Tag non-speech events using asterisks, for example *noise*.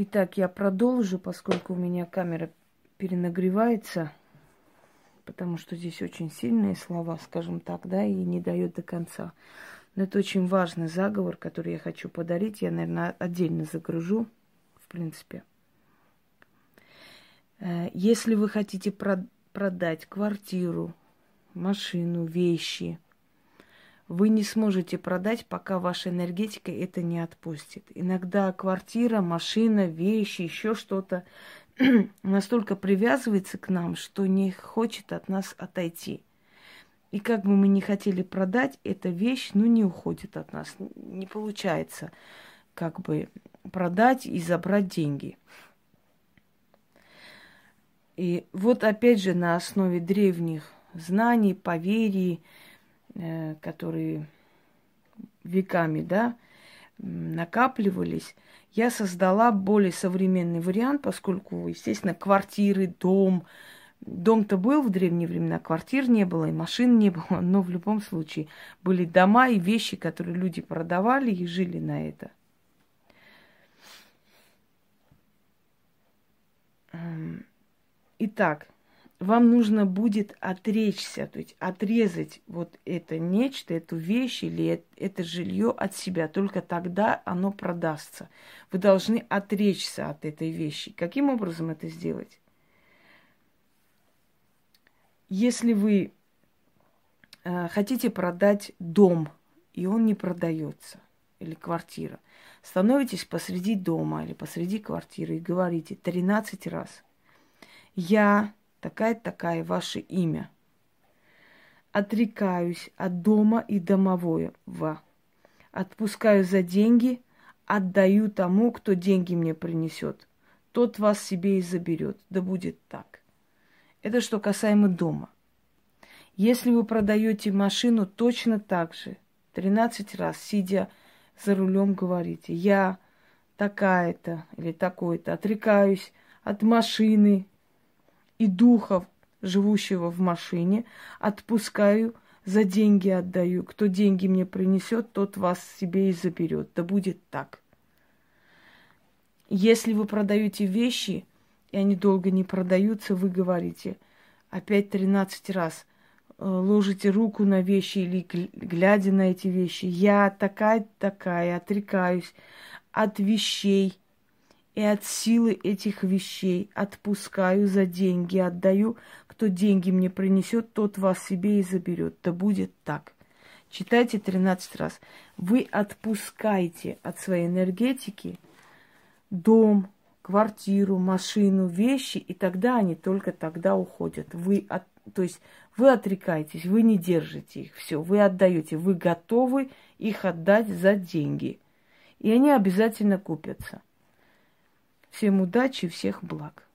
Итак, я продолжу, поскольку у меня камера перенагревается, потому что здесь очень сильные слова, скажем так, да, и не дает до конца. Но это очень важный заговор, который я хочу подарить. Я, наверное, отдельно загружу, в принципе. Э, если вы хотите продать квартиру, машину, вещи – вы не сможете продать, пока ваша энергетика это не отпустит. Иногда квартира, машина, вещи, еще что-то *clears throat* настолько привязывается к нам, что не хочет от нас отойти. И как бы мы ни хотели продать, эта вещь, ну, не уходит от нас. Не получается как бы продать и забрать деньги. И вот опять же на основе древних знаний, поверий, которые веками, да, накапливались, я создала более современный вариант, поскольку, естественно, квартиры, дом, дом-то был в древние времена, квартир не было и машин не было, *laughs* но в любом случае были дома и вещи, которые люди продавали и жили на это. Итак, вам нужно будет отречься, то есть отрезать вот это нечто, эту вещь или это жилье от себя. Только тогда оно продастся. Вы должны отречься от этой вещи. Каким образом это сделать? Если вы э, хотите продать дом, и он не продается, или квартира, становитесь посреди дома или посреди квартиры и говорите 13 раз. Я такая-такая ваше имя. Отрекаюсь от дома и домового. Отпускаю за деньги, отдаю тому, кто деньги мне принесет. Тот вас себе и заберет. Да будет так. Это что касаемо дома. Если вы продаете машину, точно так же. 13 раз, сидя за рулем, говорите, я такая-то или такой-то, отрекаюсь от машины, и духов, живущего в машине, отпускаю, за деньги отдаю. Кто деньги мне принесет, тот вас себе и заберет. Да будет так. Если вы продаете вещи, и они долго не продаются, вы говорите опять 13 раз, э, ложите руку на вещи или глядя на эти вещи. Я такая-такая, отрекаюсь от вещей, и от силы этих вещей отпускаю за деньги, отдаю. Кто деньги мне принесет, тот вас себе и заберет. Да будет так. Читайте 13 раз. Вы отпускаете от своей энергетики дом, квартиру, машину, вещи, и тогда они только тогда уходят. Вы от, то есть вы отрекаетесь, вы не держите их, все, вы отдаете, вы готовы их отдать за деньги. И они обязательно купятся. Всем удачи, всех благ.